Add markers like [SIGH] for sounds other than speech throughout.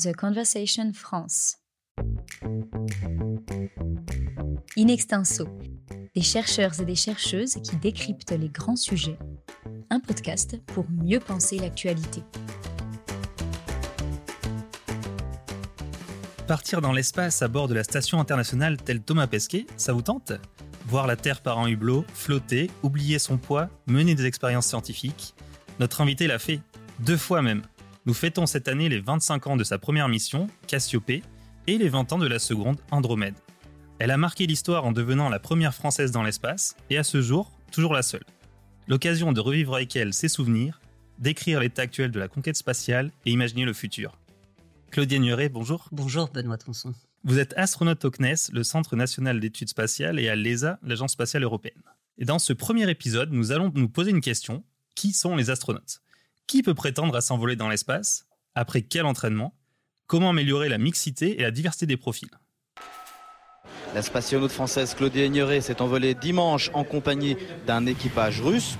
The Conversation France. In extenso, des chercheurs et des chercheuses qui décryptent les grands sujets. Un podcast pour mieux penser l'actualité. Partir dans l'espace à bord de la station internationale telle Thomas Pesquet, ça vous tente? Voir la Terre par un hublot, flotter, oublier son poids, mener des expériences scientifiques? Notre invité l'a fait, deux fois même. Nous fêtons cette année les 25 ans de sa première mission, Cassiopée, et les 20 ans de la seconde, Andromède. Elle a marqué l'histoire en devenant la première française dans l'espace, et à ce jour, toujours la seule. L'occasion de revivre avec elle ses souvenirs, d'écrire l'état actuel de la conquête spatiale et imaginer le futur. Claudie Nuret, bonjour. Bonjour Benoît Tonson. Vous êtes astronaute au CNES, le Centre national d'études spatiales, et à l'ESA, l'Agence spatiale européenne. Et dans ce premier épisode, nous allons nous poser une question. Qui sont les astronautes? Qui peut prétendre à s'envoler dans l'espace? Après quel entraînement? Comment améliorer la mixité et la diversité des profils? La spationaute française Claudie Aigneret s'est envolée dimanche en compagnie d'un équipage russe.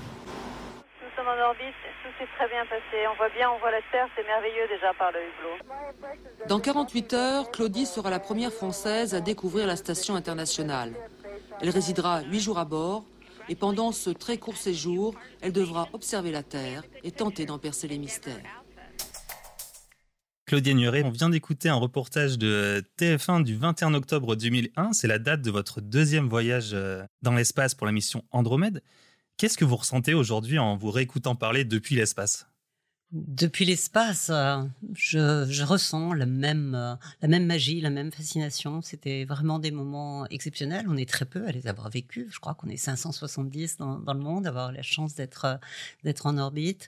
Nous sommes en orbite, tout s'est très bien passé. On voit bien, on voit la Terre, c'est merveilleux déjà par le hublot. Dans 48 heures, Claudie sera la première Française à découvrir la station internationale. Elle résidera 8 jours à bord et pendant ce très court séjour, elle devra observer la Terre et tenter d'en percer les mystères. Claudie Nuret, on vient d'écouter un reportage de TF1 du 21 octobre 2001. C'est la date de votre deuxième voyage euh, dans l'espace pour la mission Andromède. Qu'est-ce que vous ressentez aujourd'hui en vous réécoutant parler depuis l'espace? Depuis l'espace, euh, je, ressens la même, euh, la même magie, la même fascination. C'était vraiment des moments exceptionnels. On est très peu à les avoir vécus. Je crois qu'on est 570 dans, le monde, avoir la chance d'être euh, en orbite.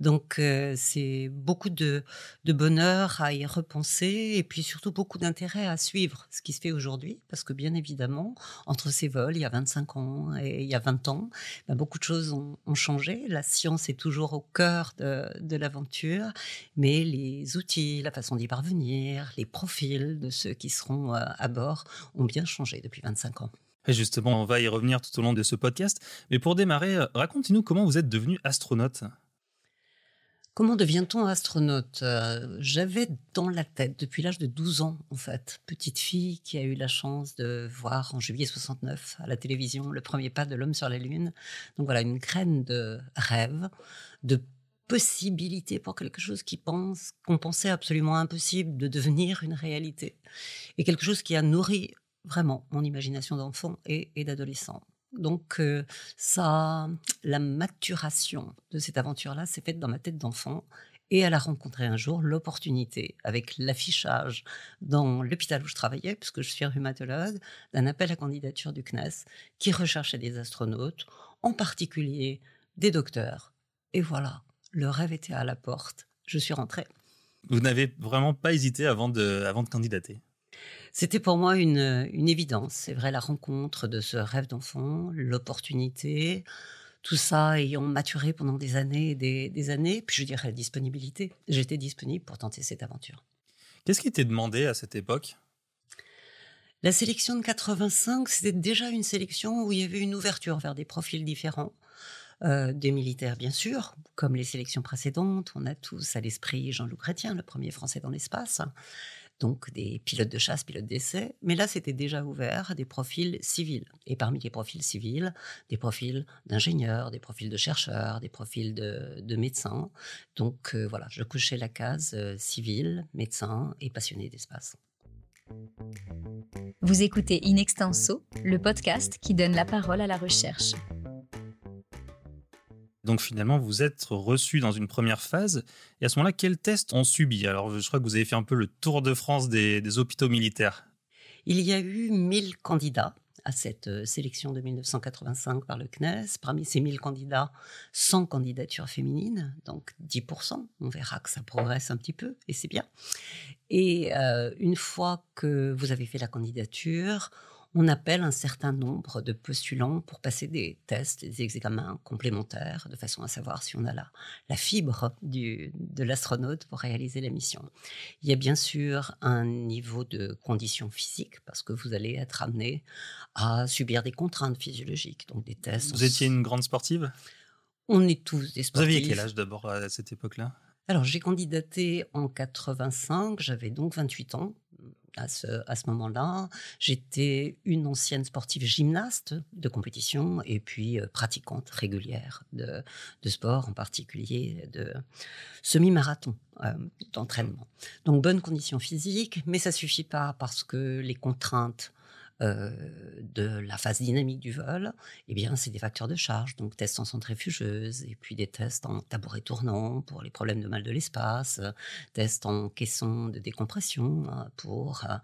Donc c'est beaucoup de, de bonheur à y repenser et puis surtout beaucoup d'intérêt à suivre ce qui se fait aujourd'hui, parce que bien évidemment, entre ces vols, il y a 25 ans et il y a 20 ans, ben, beaucoup de choses ont, ont, changé. La science est toujours au cœur de, de l'aventure, mais les outils, la façon d'y parvenir, les profils de ceux qui seront à bord ont bien changé depuis 25 ans. Et justement, on va y revenir tout au long de ce podcast. Mais pour démarrer, racontez-nous comment vous êtes devenu astronaute. Comment devient-on astronaute J'avais dans la tête, depuis l'âge de 12 ans, en fait, petite fille qui a eu la chance de voir en juillet 69 à la télévision le premier pas de l'homme sur la Lune. Donc voilà, une graine de rêve, de possibilité pour quelque chose qui pense, qu'on pensait absolument impossible de devenir une réalité. Et quelque chose qui a nourri vraiment mon imagination d'enfant et, d'adolescent. Donc euh, ça, la maturation de cette aventure-là s'est faite dans ma tête d'enfant et elle a rencontré un jour l'opportunité, avec l'affichage dans l'hôpital où je travaillais, puisque je suis rhumatologue, d'un appel à candidature du CNES qui recherchait des astronautes, en particulier des docteurs. Et voilà, le rêve était à la porte. Je suis rentrée. Vous n'avez vraiment pas hésité avant de, avant de candidater? C'était pour moi une, une évidence. C'est vrai, la rencontre de ce rêve d'enfant, l'opportunité, tout ça ayant maturé pendant des années et des, des, années, puis je dirais la disponibilité. J'étais disponible pour tenter cette aventure. Qu'est-ce qui était demandé à cette époque? La sélection de 85, c'était déjà une sélection où il y avait une ouverture vers des profils différents. Euh, des militaires, bien sûr, comme les sélections précédentes. On a tous à l'esprit Jean-Loup Chrétien, le premier Français dans l'espace. Donc des pilotes de chasse, pilotes d'essai. Mais là, c'était déjà ouvert des profils civils. Et parmi les profils civils, des profils d'ingénieurs, des profils de chercheurs, des profils de, médecins. Donc euh, voilà, je couchais la case euh, civil, médecin et passionné d'espace. Vous écoutez In Extenso, le podcast qui donne la parole à la recherche. Donc finalement, vous êtes reçu dans une première phase. Et à ce moment-là, quels tests ont subi? Alors je crois que vous avez fait un peu le tour de France des, hôpitaux militaires. Il y a eu 1000 candidats à cette euh, sélection de 1985 par le CNES. Parmi ces 1000 candidats, 100 candidatures féminines, donc 10%. On verra que ça progresse un petit peu, et c'est bien. Et euh, une fois que vous avez fait la candidature, on appelle un certain nombre de postulants pour passer des tests, des examens complémentaires, de façon à savoir si on a la, la fibre du, de l'astronaute pour réaliser la mission. Il y a bien sûr un niveau de conditions physiques, parce que vous allez être amené à subir des contraintes physiologiques, donc des tests. Vous étiez une grande sportive? On est tous des sportifs. Vous aviez quel âge d'abord à cette époque-là? Alors, j'ai candidaté en 85, j'avais donc 28 ans à ce, à ce moment-là. J'étais une ancienne sportive gymnaste de compétition et puis euh, pratiquante régulière de, de, sport, en particulier de semi-marathon euh, d'entraînement. Donc bonne condition physique, mais ça suffit pas parce que les contraintes de la phase dynamique du vol, eh bien, c'est des facteurs de charge, donc tests en centrifugeuse, et puis des tests en tabouret tournant pour les problèmes de mal de l'espace, tests en caisson de décompression euh, pour euh,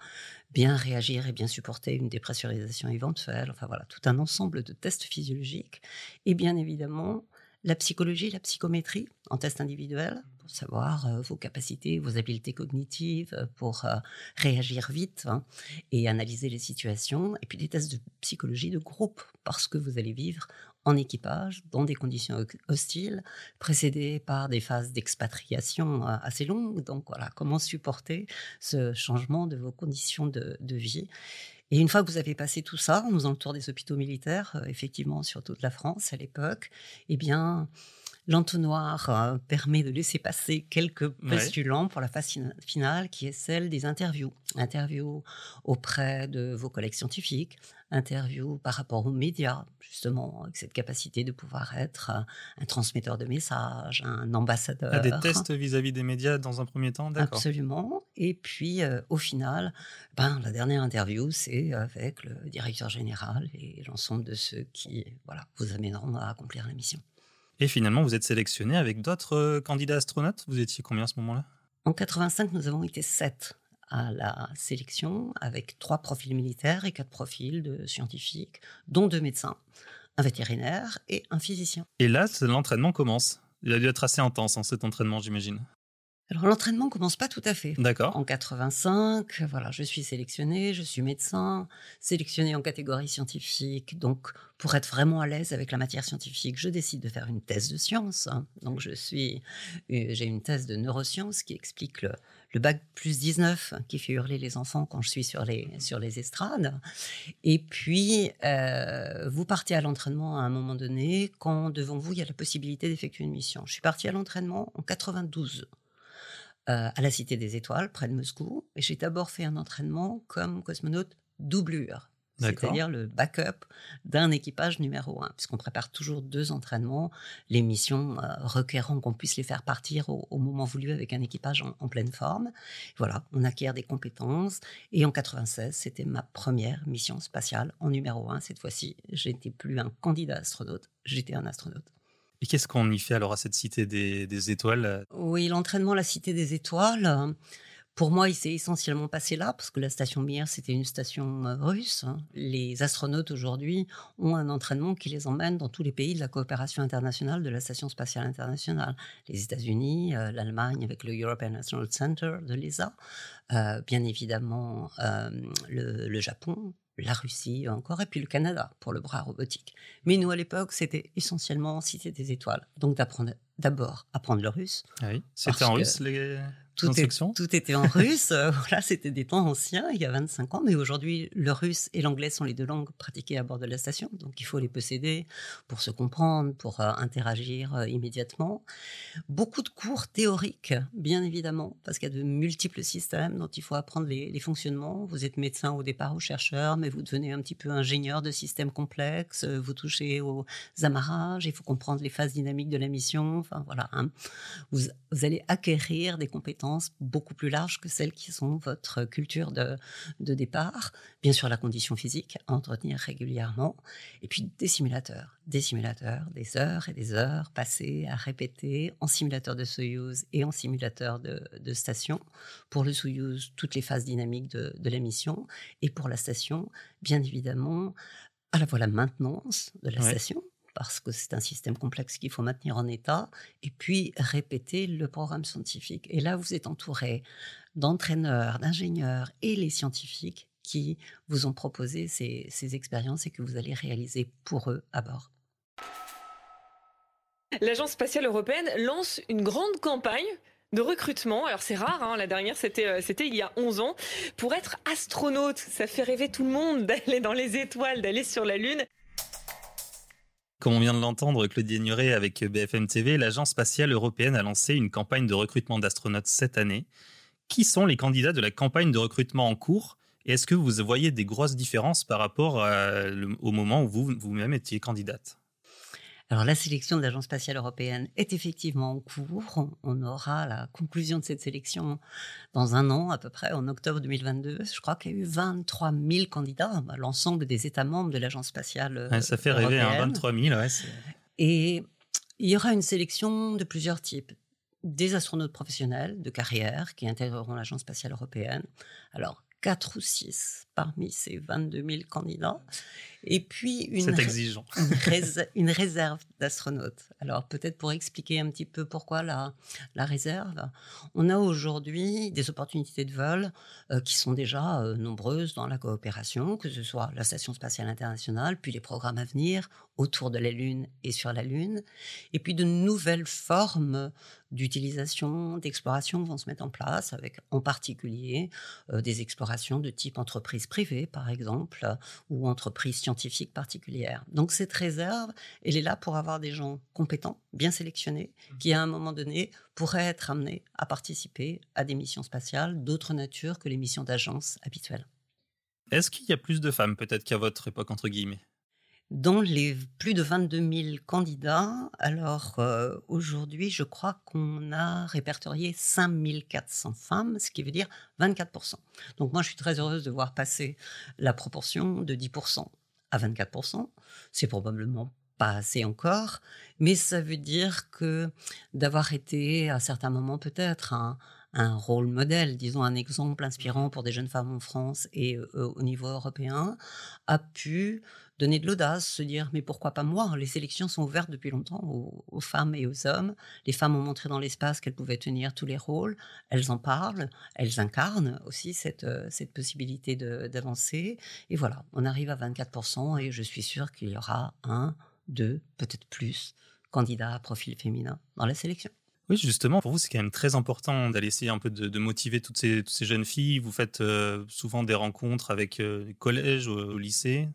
bien réagir et bien supporter une dépressurisation éventuelle. Enfin voilà, tout un ensemble de tests physiologiques. Et bien évidemment, la psychologie, la psychométrie en test individuel savoir euh, vos capacités, vos habiletés cognitives, euh, pour euh, réagir vite hein, et analyser les situations. Et puis des tests de psychologie de groupe parce que vous allez vivre en équipage dans des conditions hostiles, précédées par des phases d'expatriation assez longues. Donc voilà, comment supporter ce changement de vos conditions de, vie. Et une fois que vous avez passé tout ça, en le tour des hôpitaux militaires, effectivement sur toute la France à l'époque, eh bien, l'entonnoir euh, permet de laisser passer quelques postulants pour la phase finale, qui est celle des interviews. Interviews auprès de vos collègues scientifiques, interview par rapport aux médias, justement, avec cette capacité de pouvoir être euh, un transmetteur de messages, un ambassadeur. Ah, des tests vis-à-vis des médias dans un premier temps, d'accord. Absolument. Et puis, euh, au final, ben, la dernière interview, c'est avec le directeur général et l'ensemble de ceux qui voilà, vous amèneront à accomplir la mission. Et finalement, vous êtes sélectionné avec d'autres euh, candidats astronautes Vous étiez combien à ce moment-là? En 85, nous avons été sept à la sélection avec trois profils militaires et quatre profils de scientifiques, dont deux médecins, un vétérinaire et un physicien. Et là, l'entraînement commence. Il a dû être assez intense, en hein, cet entraînement, j'imagine. Alors l'entraînement commence pas tout à fait. D'accord. En 85, voilà, je suis sélectionnée, je suis médecin, sélectionnée en catégorie scientifique. Donc pour être vraiment à l'aise avec la matière scientifique, je décide de faire une thèse de sciences. Donc je suis, euh, j'ai une thèse de neurosciences qui explique le, le bac plus 19 qui fait hurler les enfants quand je suis sur les, sur les estrades. Et puis, euh, vous partez à l'entraînement à un moment donné quand devant vous, il y a la possibilité d'effectuer une mission. Je suis partie à l'entraînement en 92. Euh, à la Cité des Étoiles, près de Moscou. Et j'ai d'abord fait un entraînement comme cosmonaute doublure, c'est-à-dire le backup d'un équipage numéro un, puisqu'on prépare toujours deux entraînements, les missions euh, requérant qu'on puisse les faire partir au, moment voulu avec un équipage en, pleine forme. Voilà, on acquiert des compétences. Et en 96, c'était ma première mission spatiale en numéro un. Cette fois-ci, j'étais plus un candidat astronaute, j'étais un astronaute. Et qu'est-ce qu'on y fait alors à cette cité des, étoiles Oui, l'entraînement la cité des étoiles. Pour moi, il s'est essentiellement passé là, parce que la station Mir, c'était une station euh, russe. Hein. Les astronautes aujourd'hui ont un entraînement qui les emmène dans tous les pays de la coopération internationale de la Station spatiale internationale. Les États-Unis, euh, l'Allemagne avec le European Astronaut Center de l'ESA, euh, bien évidemment le, Japon, la Russie encore, et puis le Canada pour le bras robotique. Mais nous, à l'époque, c'était essentiellement Cité des étoiles. Donc d'apprendre d'abord apprendre le russe. Ah oui, c'était en russe les tout, était en russe. Euh, voilà, c'était des temps anciens, il y a 25 ans. Mais aujourd'hui, le russe et l'anglais sont les deux langues pratiquées à bord de la station. Donc, il faut les posséder pour se comprendre, pour euh, interagir euh, immédiatement. Beaucoup de cours théoriques, bien évidemment, parce qu'il y a de multiples systèmes dont il faut apprendre les, les, fonctionnements. Vous êtes médecin au départ ou chercheur, mais vous devenez un petit peu ingénieur de systèmes complexes. Vous touchez aux amarrages. Il faut comprendre les phases dynamiques de la mission. Enfin, voilà. Hein. Vous, vous allez acquérir des compétences beaucoup plus larges que celles qui sont votre culture de, de départ. Bien sûr, la condition physique à entretenir régulièrement. Et puis des simulateurs, des simulateurs, des heures et des heures passées à répéter en simulateur de Soyuz et en simulateur de, de station. Pour le Soyuz, toutes les phases dynamiques de, de la mission. Et pour la station, bien évidemment, à la fois la maintenance de la station, parce que c'est un système complexe qu'il faut maintenir en état, et puis répéter le programme scientifique. Et là, vous êtes entouré d'entraîneurs, d'ingénieurs et les scientifiques qui vous ont proposé ces, ces expériences et que vous allez réaliser pour eux à bord. L'Agence spatiale européenne lance une grande campagne de recrutement. Alors c'est rare, hein, la dernière euh, c'était il y a 11 ans. Pour être astronaute, ça fait rêver tout le monde [LAUGHS] d'aller dans les étoiles, d'aller sur la Lune. Comme on vient de l'entendre, Claudie Ignoré avec BFM TV, l'Agence spatiale européenne a lancé une campagne de recrutement d'astronautes cette année. Qui sont les candidats de la campagne de recrutement en cours? Et est-ce que vous voyez des grosses différences par rapport au moment où vous vous-même étiez candidate? Alors la sélection de l'Agence spatiale européenne est effectivement en cours. On aura la conclusion de cette sélection dans un an à peu près, en octobre 2022. Je crois qu'il y a eu 23 000 candidats, à l'ensemble des États membres de l'Agence spatiale européenne. Ça fait rêver, hein, 23 000, ouais. Et il y aura une sélection de plusieurs types des astronautes professionnels de carrière qui intégreront l'Agence spatiale européenne. Alors, quatre ou six parmi ces 22 000 candidats. Et puis une, une, réserve d'astronautes. Alors peut-être pour expliquer un petit peu pourquoi la, la réserve, on a aujourd'hui des opportunités de vol euh, qui sont déjà euh, nombreuses dans la coopération, que ce soit la Station spatiale internationale, puis les programmes à venir autour de la Lune et sur la Lune, et puis de nouvelles formes d'utilisation, d'exploration vont se mettre en place, avec en particulier euh, des explorations de type entreprise privée, par exemple, ou entreprise scientifique particulière. Donc cette réserve, elle est là pour avoir des gens compétents, bien sélectionnés, mmh. qui à un moment donné pourraient être amenés à participer à des missions spatiales d'autre nature que les missions d'agence habituelles. Est-ce qu'il y a plus de femmes peut-être qu'à votre époque, entre guillemets? Dans les plus de 22 000 candidats, alors euh, aujourd'hui, je crois qu'on a répertorié 5 400 femmes, ce qui veut dire 24 Donc moi, je suis très heureuse de voir passer la proportion de 10 à 24 C'est probablement pas assez encore, mais ça veut dire que d'avoir été à certains moments peut-être un, rôle modèle, disons un exemple inspirant pour des jeunes femmes en France et euh, au niveau européen, a pu donner de l'audace, se dire mais pourquoi pas moi Les sélections sont ouvertes depuis longtemps aux, femmes et aux hommes. Les femmes ont montré dans l'espace qu'elles pouvaient tenir tous les rôles. Elles en parlent, elles incarnent aussi cette, euh, cette possibilité d'avancer. Et voilà, on arrive à 24% et je suis sûre qu'il y aura un, deux, peut-être plus candidats à profil féminin dans la sélection. Oui, justement, pour vous, c'est quand même très important d'aller essayer un peu de, motiver toutes ces, toutes ces, jeunes filles. Vous faites euh, souvent des rencontres avec euh, les collèges, au lycée.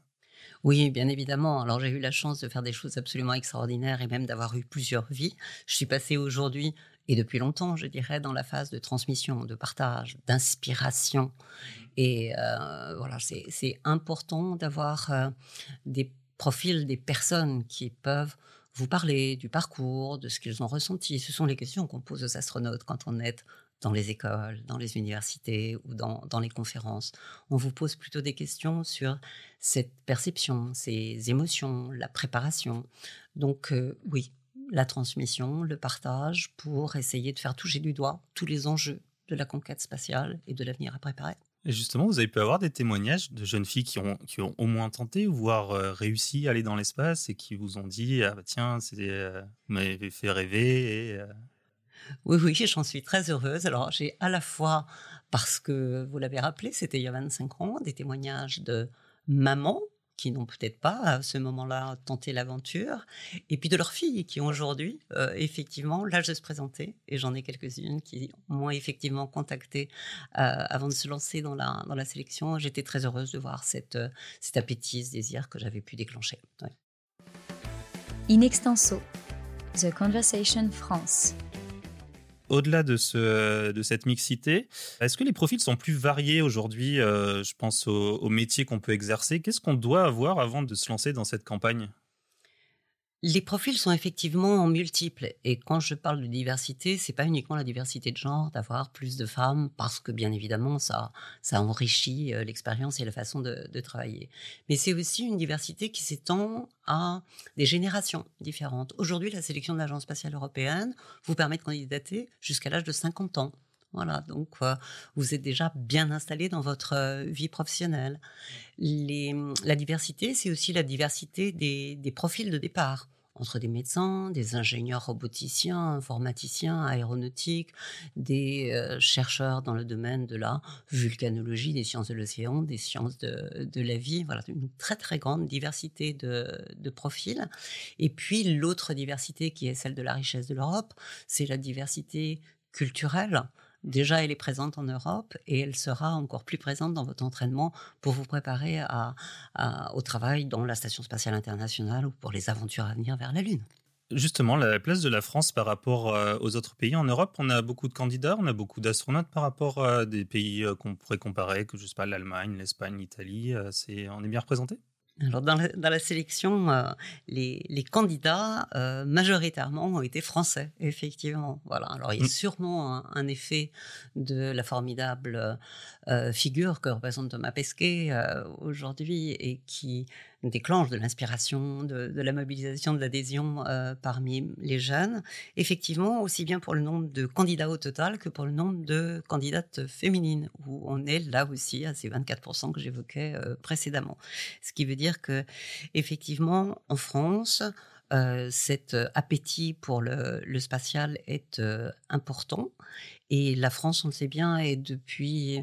Oui, bien évidemment. Alors j'ai eu la chance de faire des choses absolument extraordinaires et même d'avoir eu plusieurs vies. Je suis passée aujourd'hui et depuis longtemps, je dirais, dans la phase de transmission, de partage, d'inspiration. Et euh, voilà, c'est important d'avoir euh, des profils, des personnes qui peuvent vous parler du parcours, de ce qu'ils ont ressenti. Ce sont les questions qu'on pose aux astronautes quand on est dans les écoles, dans les universités ou dans, dans, les conférences. On vous pose plutôt des questions sur cette perception, ces émotions, la préparation. Donc euh, oui, la transmission, le partage pour essayer de faire toucher du doigt tous les enjeux de la conquête spatiale et de l'avenir à préparer. Et justement, vous avez pu avoir des témoignages de jeunes filles qui ont, qui ont au moins tenté, voire euh, réussi à aller dans l'espace et qui vous ont dit ah bah tiens, euh, vous fait rêver. Et, oui, oui, j'en suis très heureuse. Alors, j'ai à la fois, parce que vous l'avez rappelé, c'était il y a 25 ans, des témoignages de mamans qui n'ont peut-être pas à ce moment-là tenté l'aventure, et puis de leurs filles qui ont aujourd'hui euh, effectivement l'âge de se présenter, et j'en ai quelques-unes qui m'ont effectivement contacté euh, avant de se lancer dans la, sélection. J'étais très heureuse de voir cette, euh, cet appétit, ce désir que j'avais pu déclencher. In extenso, The Conversation France au-delà de, ce, de cette mixité, est-ce que les profils sont plus variés aujourd'hui euh, Je pense aux métiers qu'on peut exercer? Qu'est-ce qu'on doit avoir avant de se lancer dans cette campagne? Les profils sont effectivement multiples et quand je parle de diversité, c'est pas uniquement la diversité de genre, d'avoir plus de femmes, parce que bien évidemment ça, ça enrichit euh, l'expérience et la façon de, travailler. Mais c'est aussi une diversité qui s'étend à des générations différentes. Aujourd'hui, la sélection de l'Agence spatiale européenne vous permet de candidater jusqu'à l'âge de 50 ans. Voilà, donc euh, vous êtes déjà bien installé dans votre euh, vie professionnelle. la diversité, c'est aussi la diversité des profils de départ entre des médecins, des ingénieurs roboticiens, informaticiens, aéronautiques, des euh, chercheurs dans le domaine de la vulcanologie, des sciences de l'océan, des sciences de, la vie. Voilà, une très très grande diversité de, de profils. Et puis l'autre diversité qui est celle de la richesse de l'Europe, c'est la diversité culturelle déjà elle est présente en Europe et elle sera encore plus présente dans votre entraînement pour vous préparer au travail dans la Station spatiale internationale ou pour les aventures à venir vers la Lune. Justement, la place de la France par rapport euh, aux autres pays en Europe, on a beaucoup de candidats, on a beaucoup d'astronautes par rapport à des pays euh, qu'on pourrait comparer, que je sais pas, l'Allemagne, l'Espagne, l'Italie. Euh, c'est, on est bien représenté alors dans la, sélection, les, candidats majoritairement ont été français, effectivement. Voilà. Alors il y a mmh. sûrement un, effet de la formidable figure que représente Thomas Pesquet aujourd'hui et qui déclenche de l'inspiration, de, la mobilisation, de l'adhésion euh, parmi les jeunes. Effectivement, aussi bien pour le nombre de candidats au total que pour le nombre de candidates féminines, où on est là aussi à ces 24% que j'évoquais euh, précédemment. Ce qui veut dire que, effectivement, en France, euh, cet appétit pour le, le spatial est important. Et la France, on le sait bien, est depuis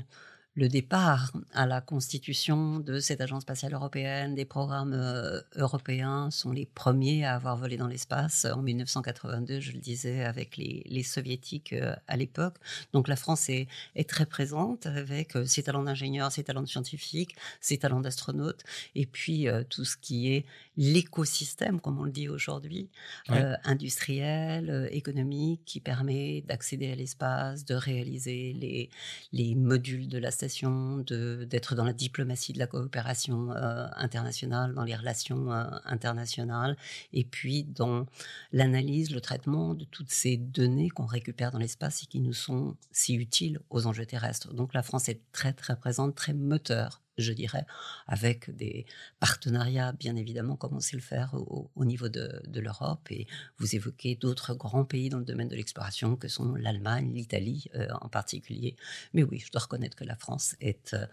le départ à la constitution de cette agence spatiale européenne, des programmes euh, européens sont les premiers à avoir volé dans l'espace en 1982, je le disais, avec les, soviétiques euh, à l'époque. Donc la France est, très présente avec euh, ses talents d'ingénieur, ses talents de scientifique, ses talents d'astronaute, et puis tout ce qui est l'écosystème, comme on le dit aujourd'hui, industriel, économique, qui permet d'accéder à l'espace, de réaliser les, les modules de la d'être dans la diplomatie de la coopération euh, internationale, dans les relations euh, internationales, et puis dans l'analyse, le traitement de toutes ces données qu'on récupère dans l'espace et qui nous sont si utiles aux enjeux terrestres. Donc la France est très très présente, très moteur je dirais, avec des partenariats, bien évidemment, comme on sait le faire au, niveau de, l'Europe. Et vous évoquez d'autres grands pays dans le domaine de l'exploration, que sont l'Allemagne, l'Italie euh, en particulier. Mais oui, je dois reconnaître que la France est euh,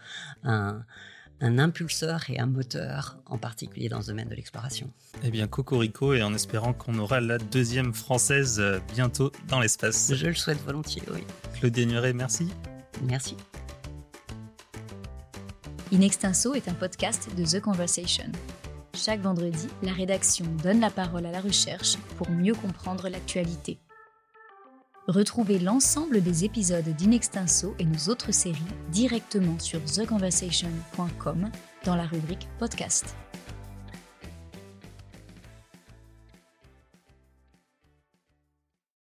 un un impulseur et un moteur, en particulier dans ce domaine de l'exploration. Eh bien, Cocorico, et en espérant qu'on aura la deuxième française euh, bientôt dans l'espace. Je le souhaite volontiers, oui. Claude Nuret, merci. Merci. In Extenso est un podcast de The Conversation. Chaque vendredi, la rédaction donne la parole à la recherche pour mieux comprendre l'actualité. Retrouvez l'ensemble des épisodes d'In Extenso et nos autres séries directement sur theconversation.com dans la rubrique podcast.